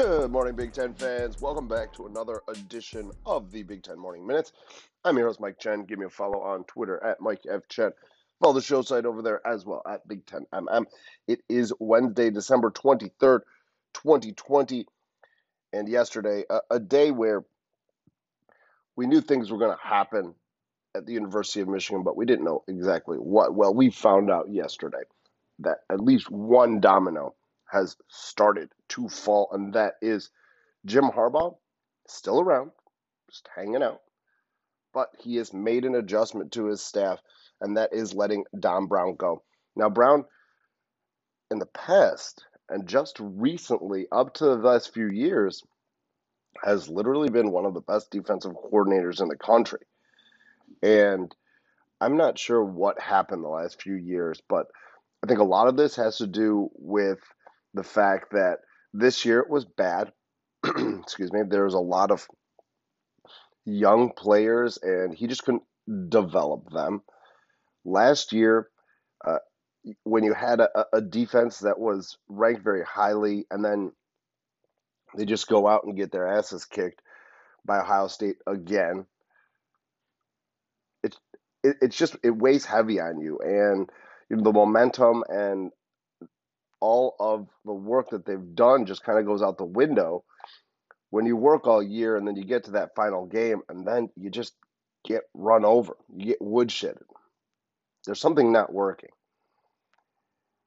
Good morning, Big Ten fans. Welcome back to another edition of the Big Ten Morning Minutes. I'm your host, Mike Chen. Give me a follow on Twitter at Mike F. Chen. Follow the show site over there as well at Big Ten MM. It is Wednesday, December 23rd, 2020. And yesterday, a, a day where we knew things were going to happen at the University of Michigan, but we didn't know exactly what. Well, we found out yesterday that at least one domino has started to fall, and that is Jim Harbaugh, still around, just hanging out, but he has made an adjustment to his staff, and that is letting Don Brown go. Now, Brown, in the past, and just recently, up to the last few years, has literally been one of the best defensive coordinators in the country. And I'm not sure what happened the last few years, but I think a lot of this has to do with the fact that this year it was bad. Excuse me. There was a lot of young players, and he just couldn't develop them. Last year, uh, when you had a, a defense that was ranked very highly, and then they just go out and get their asses kicked by Ohio State again. It's it, it's just it weighs heavy on you, and you know, the momentum and all of the work that they've done just kind of goes out the window when you work all year and then you get to that final game and then you just get run over, you get woodshedded. There's something not working.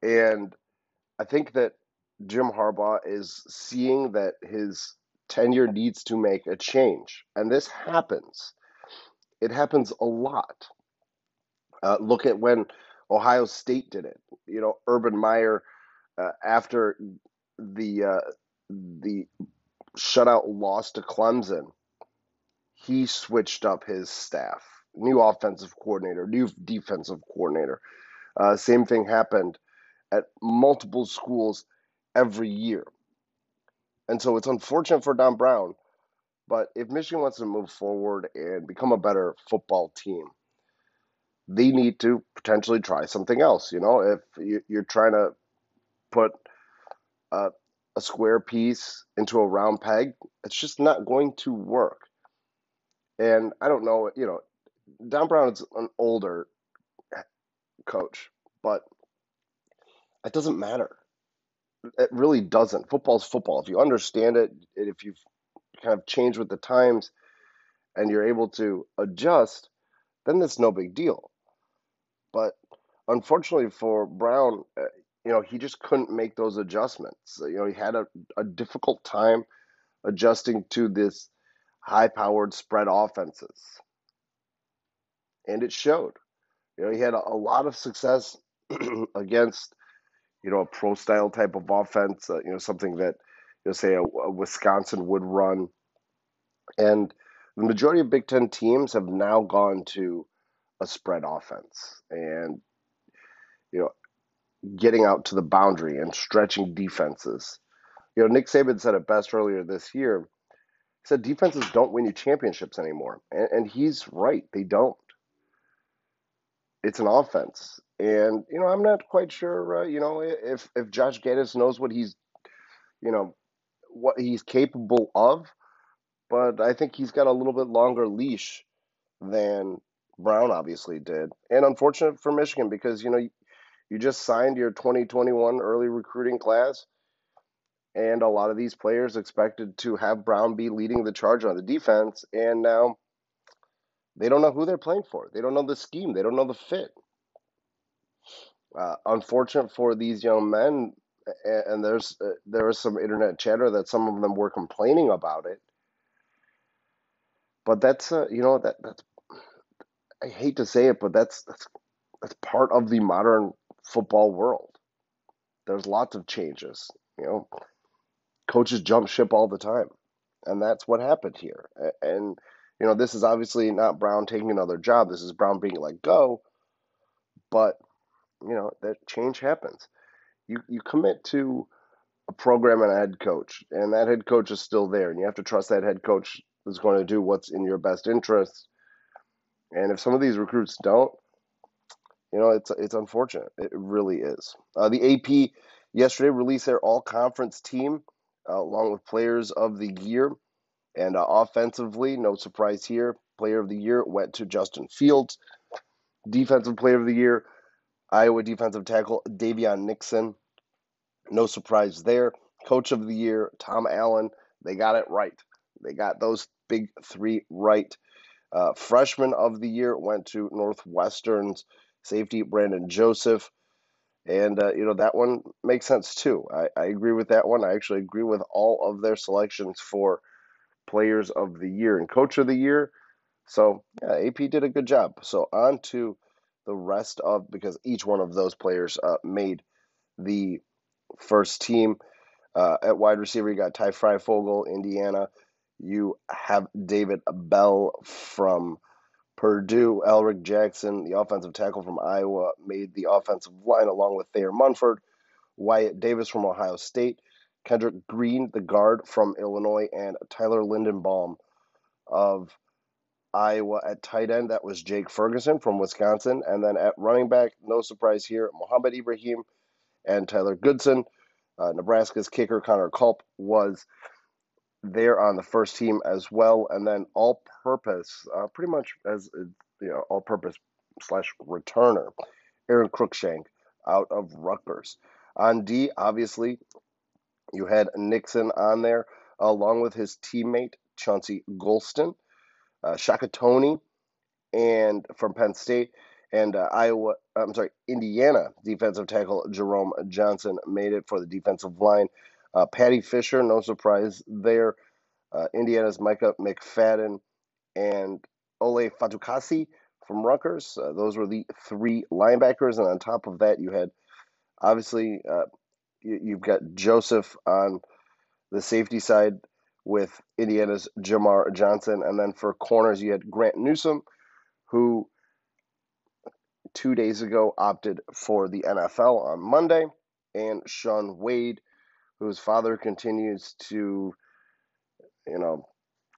And I think that Jim Harbaugh is seeing that his tenure needs to make a change. And this happens. It happens a lot. Uh, look at when Ohio State did it. You know, Urban Meyer, uh, after the uh, the shutout loss to Clemson, he switched up his staff. New offensive coordinator, new defensive coordinator. Uh, same thing happened at multiple schools every year. And so it's unfortunate for Don Brown, but if Michigan wants to move forward and become a better football team, they need to potentially try something else. You know, if you're trying to put a, a square piece into a round peg, it's just not going to work. And I don't know, you know, Don Brown is an older coach, but it doesn't matter it really doesn't. Football's football. If you understand it, if you've kind of changed with the times and you're able to adjust, then it's no big deal. But unfortunately for Brown, uh, you know, he just couldn't make those adjustments. You know, he had a, a difficult time adjusting to this high powered spread offenses. And it showed. You know, he had a, a lot of success against you know, a pro style type of offense, uh, you know, something that, you know, say a, a, Wisconsin would run. And the majority of Big Ten teams have now gone to a spread offense and, you know, getting out to the boundary and stretching defenses. You know, Nick Saban said it best earlier this year. He said defenses don't win you championships anymore. And, and he's right, they don't. It's an offense. And you know, I'm not quite sure. Uh, you know, if if Josh Gattis knows what he's, you know, what he's capable of, but I think he's got a little bit longer leash than Brown obviously did. And unfortunate for Michigan because you know you, just signed your 2021 early recruiting class, and a lot of these players expected to have Brown be leading the charge on the defense, and now they don't know who they're playing for. They don't know the scheme. They don't know the fit uh, unfortunate for these young men, and, there's uh, there was some internet chatter that some of them were complaining about it. But that's uh, you know that that's I hate to say it, but that's that's that's part of the modern football world. There's lots of changes. You know, coaches jump ship all the time, and that's what happened here. And you know, this is obviously not Brown taking another job. This is Brown being let go. But you know that change happens. You you commit to a program and a head coach, and that head coach is still there, and you have to trust that head coach is going to do what's in your best interest. And if some of these recruits don't, you know, it's it's unfortunate. It really is. Uh, the AP yesterday released their all conference team uh, along with players of the year. And uh, offensively, no surprise here. Player of the year went to Justin Fields. Defensive player of the year, Iowa defensive tackle Daviyon Nixon. No surprise there. Coach of the year, Tom Allen. They got it right. They got those big three right. Uh, freshman of the year went to Northwestern's safety Brandon Joseph. And, uh, you know, that one makes sense too. I, I agree with that one. I actually agree with all of their selections for players of the year and coach of the year. So, yeah, AP did a good job. So, on to the rest of, because each one of those players uh, made the first team. Uh, at wide receiver, you got Ty Fryfogle, Indiana. You have David Bell from Purdue. Alaric Jackson, the offensive tackle from Iowa, made the offensive line along with Thayer Munford. Wyatt Davis from Ohio State. Kendrick Green, the guard from Illinois, and Tyler Linderbaum of Iowa at tight end. That was Jake Ferguson from Wisconsin. And then at running back, no surprise here, Mohamed Ibrahim and Tyler Goodson. Uh, Nebraska's kicker, Connor Culp, was there on the first team as well. And then all purpose, uh, pretty much as you know, all purpose slash returner, Aron Cruickshank out of Rutgers. On D, obviously, you had Nixon on there, along with his teammate, Chauncey Golston, uh, Shaka Toney, and from Penn State, and uh, Iowa, I'm sorry, Indiana defensive tackle Jerome Johnson made it for the defensive line. Uh, Paddy Fisher, no surprise there. Uh, Indiana's Micah McFadden and Ole Fatukasi from Rutgers. Uh, those were the three linebackers, and on top of that, you had obviously uh, you, you've got Joseph on the safety side with Indiana's Jamar Johnson, and then for corners you had Grant Newsome, who two days ago opted for the NFL on Monday, and Shaun Wade, whose father continues to, you know,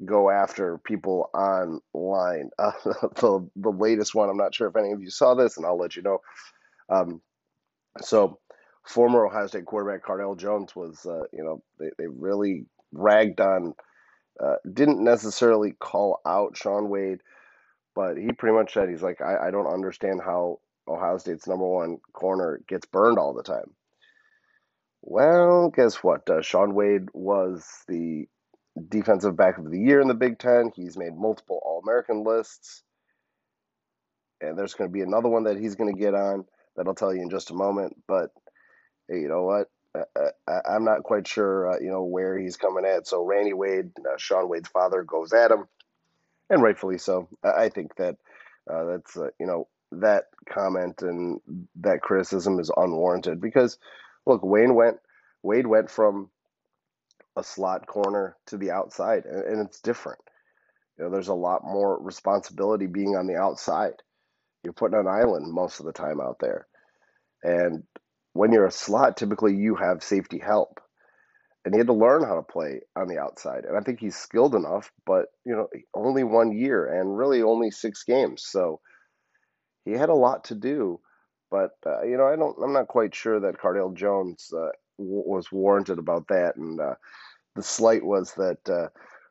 go after people online. Uh, the the latest one, I'm not sure if any of you saw this, and I'll let you know. Um, so, former Ohio State quarterback Cardale Jones was, uh, you know, they, they really ragged on, uh, didn't necessarily call out Shaun Wade but he pretty much said he's like, I, I don't understand how Ohio State's number one corner gets burned all the time. Well, guess what? Uh, Shaun Wade was the defensive back of the year in the Big Ten. He's made multiple All American lists. And there's going to be another one that he's going to get on that I'll tell you in just a moment. But hey, you know what? I, am not quite sure, uh, you know, where he's coming at. So Randy Wade, uh, Shaun Wade's father, goes at him and rightfully so. I think that uh, that's uh, you know that comment and that criticism is unwarranted because look, Wayne went Wade went from a slot corner to the outside, and, and it's different. You know, there's a lot more responsibility being on the outside. You're putting an island most of the time out there, and when you're a slot, typically you have safety help and he had to learn how to play on the outside. And I think he's skilled enough, but you know, only one year and really only six games, so he had a lot to do. But uh, you know, I don't, I'm not quite sure that Cardale Jones uh, w- was warranted about that. And uh, the slight was that uh,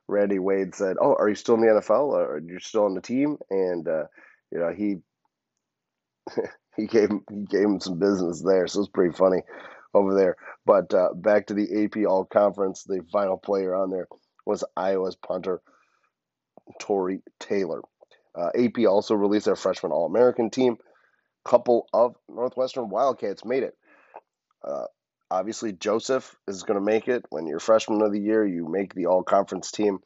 Randy Wade said, "Oh, are you still in the NFL? Or are you still on the team?" And uh, you know, he he gave he gave him some business there, so it's pretty funny over there. But uh, back to the AP All Conference, the final player on there was Iowa's punter, Tory Taylor. AP also released their freshman All American team. Couple of Northwestern Wildcats made it. Uh, obviously, Joseph is going to make it. When you're freshman of the year, you make the All Conference team.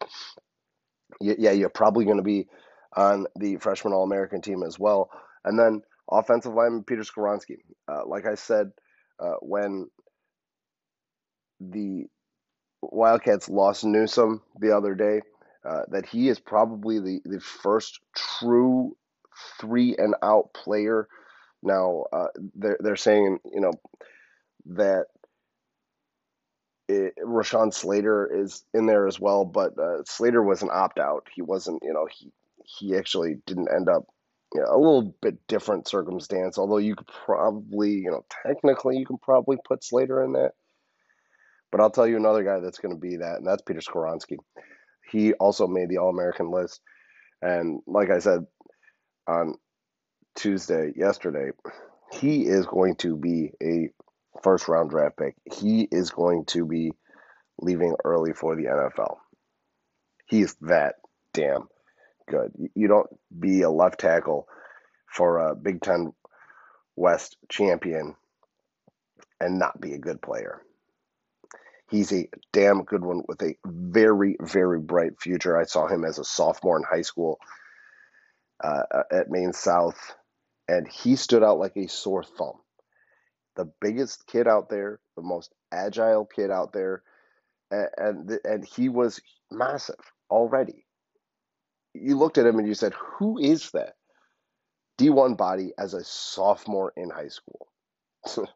Yeah, you're probably going to be on the freshman All American team as well. And then offensive lineman Peter Skoronski. Uh, like I said, uh, when the Wildcats lost Newsome the other day, uh, that he is probably the, the first true three and out player. Now uh, they're they're saying you know that it, Rashawn Slater is in there as well, but uh, Slater was an opt out. He wasn't you know he he actually didn't end up you know, a little bit different circumstance. Although you could probably, you know, technically you can probably put Slater in that. But I'll tell you another guy that's going to be that, and that's Peter Skoronski. He also made the All American list. And like I said on Tuesday, yesterday, he is going to be a first round draft pick. He is going to be leaving early for the NFL. He's that damn good. You don't be a left tackle for a Big Ten West champion and not be a good player. He's a damn good one with a very, very bright future. I saw him as a sophomore in high school uh, at Maine South, and he stood out like a sore thumb. The biggest kid out there, the most agile kid out there, and and, and he was massive already. You looked at him and you said, "Who is that?" D1 body as a sophomore in high school.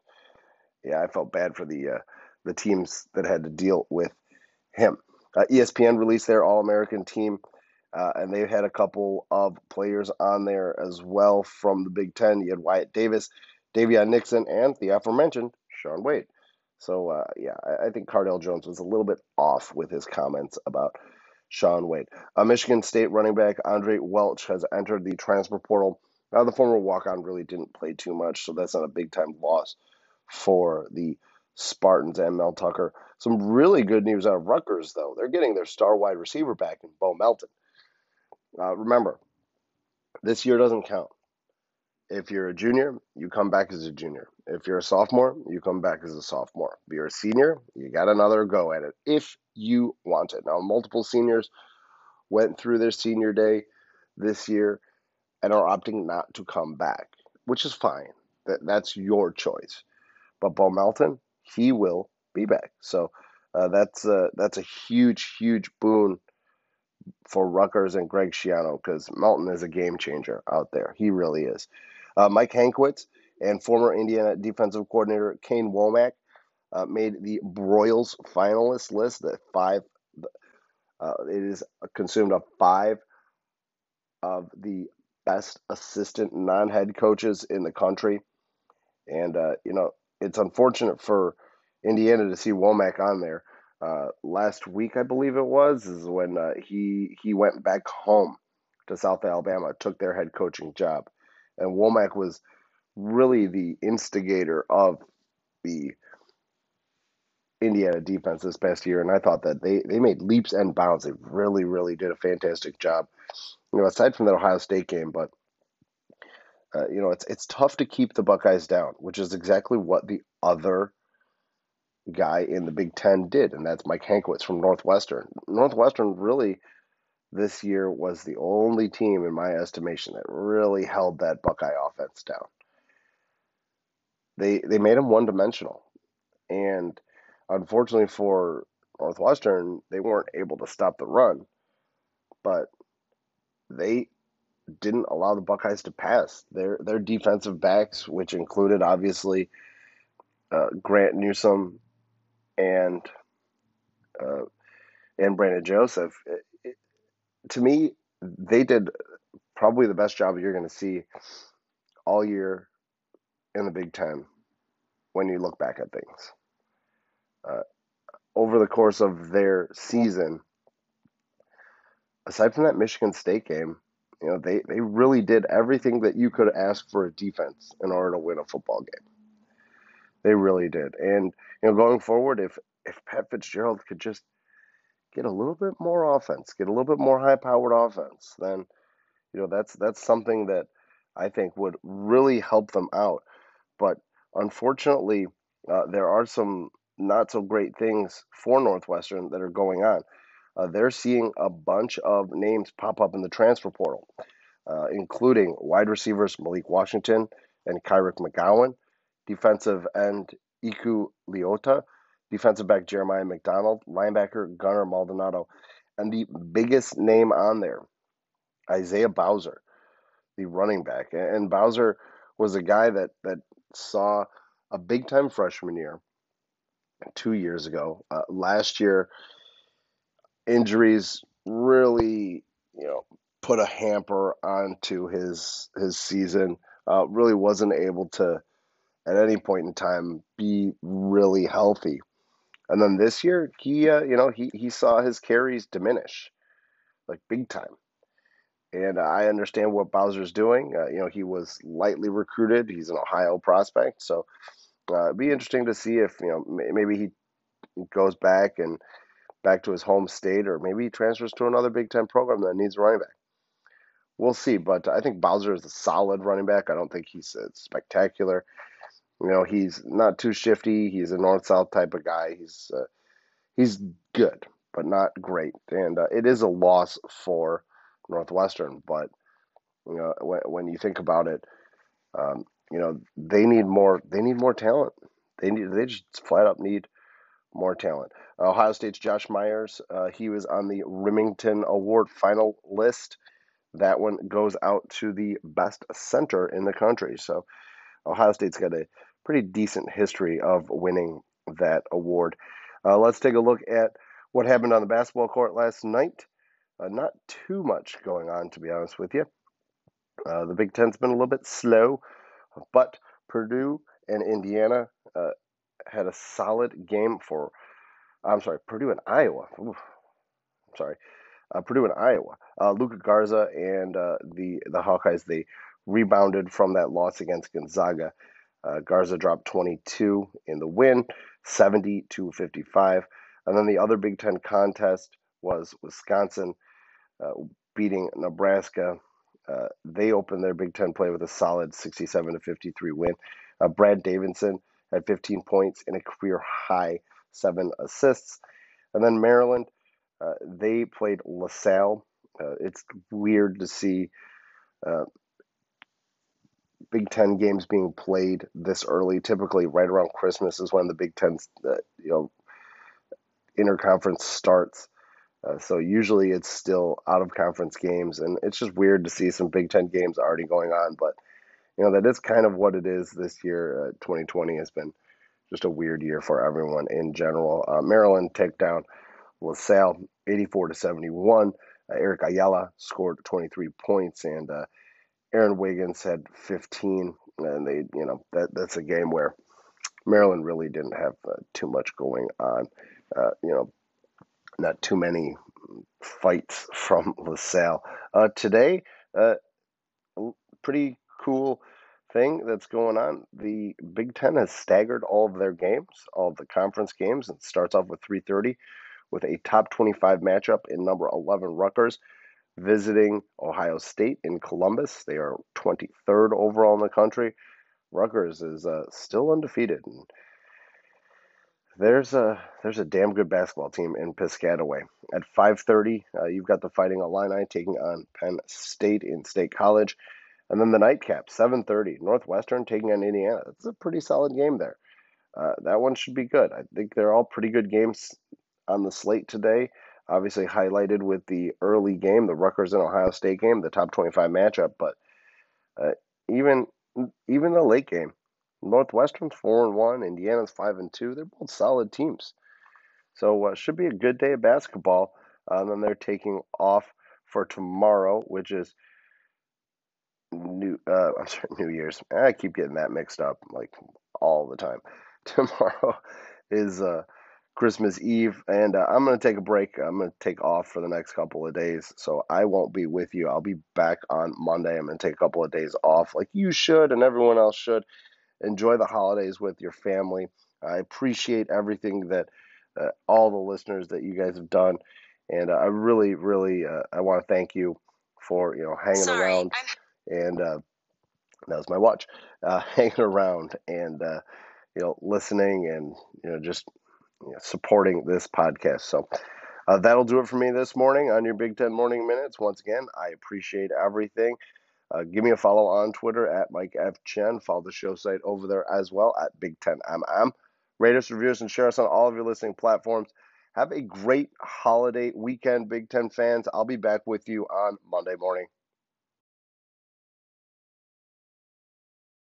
yeah, I felt bad for the uh, the teams that had to deal with him. Uh, ESPN released their All American team, uh, and they had a couple of players on there as well from the Big Ten. You had Wyatt Davis, Daviyon Nixon, and the aforementioned Shaun Wade. So, uh, yeah, I, I, think Cardale Jones was a little bit off with his comments about Shaun Wade. Uh, Michigan State running back Andre Welch has entered the transfer portal. Now, the former walk on really didn't play too much, so that's not a big time loss for the Spartans and Mel Tucker. Some really good news out of Rutgers, though. They're getting their star wide receiver back in Bo Melton. Uh, remember, this year doesn't count. If you're a junior, you come back as a junior. If you're a sophomore, you come back as a sophomore. If you're a senior, you got another go at it if you want it. Now, multiple seniors went through their senior day this year and are opting not to come back, which is fine. That that's your choice. But Bo Melton, he will be back. So uh, that's a, that's a huge, huge boon for Rutgers and Greg Schiano because Melton is a game changer out there. He really is. Uh, Mike Hankwitz and former Indiana defensive coordinator Kane Wommack uh, made the Broyles finalist list. The five, uh, it is consumed of five of the best assistant non-head coaches in the country, and uh, you know it's unfortunate for Indiana to see Wommack on there. Uh, last week, I believe it was, is when uh, he he went back home to South Alabama, took their head coaching job, and Wommack was really the instigator of the Indiana defense this past year, and I thought that they they made leaps and bounds. They really, really did a fantastic job. You know, aside from that Ohio State game, but uh, you know, it's it's tough to keep the Buckeyes down, which is exactly what the other guy in the Big Ten did, and that's Mike Hankwitz from Northwestern. Northwestern really this year was the only team, in my estimation, that really held that Buckeye offense down. They they made them one dimensional, and unfortunately for Northwestern, they weren't able to stop the run, but they didn't allow the Buckeyes to pass. Their their defensive backs, which included obviously uh, Grant Newsome and uh, and Brandon Joseph, it, it, to me, they did probably the best job you're going to see all year in the Big Ten when you look back at things. Uh, over the course of their season, aside from that Michigan State game, you know, they, they really did everything that you could ask for a defense in order to win a football game. They really did. And, you know, going forward, if, if Pat Fitzgerald could just get a little bit more offense, get a little bit more high powered offense, then, you know, that's that's something that I think would really help them out. But unfortunately, uh, there are some not so great things for Northwestern that are going on. Uh, they're seeing a bunch of names pop up in the transfer portal, uh, including wide receivers Malik Washington and Kyric McGowan, defensive end Eku Leota, defensive back Jeremiah McDonald, linebacker Gunnar Maldonado, and the biggest name on there, Isaiah Bowser, the running back. And Bowser was a guy that that saw a big time freshman year two years ago. Uh, last year, injuries really, you know, put a hamper onto his his season. Uh, really wasn't able to, at any point in time, be really healthy. And then this year, he uh, you know he he saw his carries diminish, like big time. And I understand what Bowser's doing. Uh, you know, he was lightly recruited. He's an Ohio prospect, so uh, it'd be interesting to see if you know maybe he goes back and back to his home state, or maybe he transfers to another Big Ten program that needs a running back. We'll see, but I think Bowser is a solid running back. I don't think he's uh, spectacular. You know, he's not too shifty. He's a north-south type of guy. He's uh, he's good, but not great. And uh, it is a loss for Northwestern, but you know when, when you think about it, um, you know they need more. They need more talent. They need. They just flat up need more talent. Ohio State's Josh Myers. Uh, he was on the Remington Award final list. That one goes out to the best center in the country. So Ohio State's got a pretty decent history of winning that award. Uh, let's take a look at what happened on the basketball court last night. Uh, not too much going on, to be honest with you. Uh, the Big Ten's been a little bit slow, but Purdue and Indiana uh, had a solid game for. I'm sorry, Purdue and Iowa. Ooh, sorry, uh, Purdue and Iowa. Uh, Luka Garza and the the Hawkeyes they rebounded from that loss against Gonzaga. Garza dropped 22 in the win, 70 to 55. And then the other Big Ten contest was Wisconsin uh, beating Nebraska. Uh, they opened their Big Ten play with a solid 67 to 53 win. Uh, Brad Davison had 15 points and a career high seven assists. And then Maryland, uh, they played LaSalle. Uh, it's weird to see uh, Big Ten games being played this early. Typically, right around Christmas is when the Big Ten, you know, interconference starts. Uh, so usually it's still out of conference games, and it's just weird to see some Big Ten games already going on. But you know that is kind of what it is this year. Uh, 2020 has been just a weird year for everyone in general. Uh, Maryland take down LaSalle 84 to 71. Uh, Eric Ayala scored 23 points, and uh, Aaron Wiggins had 15. And they, you know, that that's a game where Maryland really didn't have uh, too much going on. Uh, you know, not too many fights from LaSalle. Uh, today, uh, pretty cool thing that's going on. The Big Ten has staggered all of their games, all of the conference games. and starts off with 3:30 with a top 25 matchup in number 11 Rutgers visiting Ohio State in Columbus. They are 23rd overall in the country. Rutgers is uh, still undefeated. And there's a there's a damn good basketball team in Piscataway. At 5:30, uh, you've got the Fighting Illini taking on Penn State in State College, and then the nightcap 7:30, Northwestern taking on Indiana. That's a pretty solid game there. Uh, that one should be good. I think they're all pretty good games on the slate today. Obviously highlighted with the early game, the Rutgers and Ohio State game, the top 25 matchup. But uh, even even the late game, Northwestern's four and one, Indiana's five and two. They're both solid teams, so uh, should be a good day of basketball. Uh, and then they're taking off for tomorrow, which is new. Uh, I'm sorry, New Year's. I keep getting that mixed up like all the time. Tomorrow is uh, Christmas Eve, and uh, I'm going to take a break. I'm going to take off for the next couple of days, so I won't be with you. I'll be back on Monday. I'm going to take a couple of days off, like you should, and everyone else should enjoy the holidays with your family. I appreciate everything that uh, all the listeners that you guys have done, and uh, I really, really, uh, I want to thank you for you know hanging Sorry, around I'm... and uh, that was my watch, uh, hanging around and uh, you know listening and you know just supporting this podcast. So. Uh, that'll do it for me this morning on your Big Ten Morning Minutes. Once again, I appreciate everything. Uh, give me a follow on Twitter at Mike F. Chen. Follow the show site over there as well at Big Ten MM. Rate us, review us, and share us on all of your listening platforms. Have a great holiday weekend, Big Ten fans. I'll be back with you on Monday morning.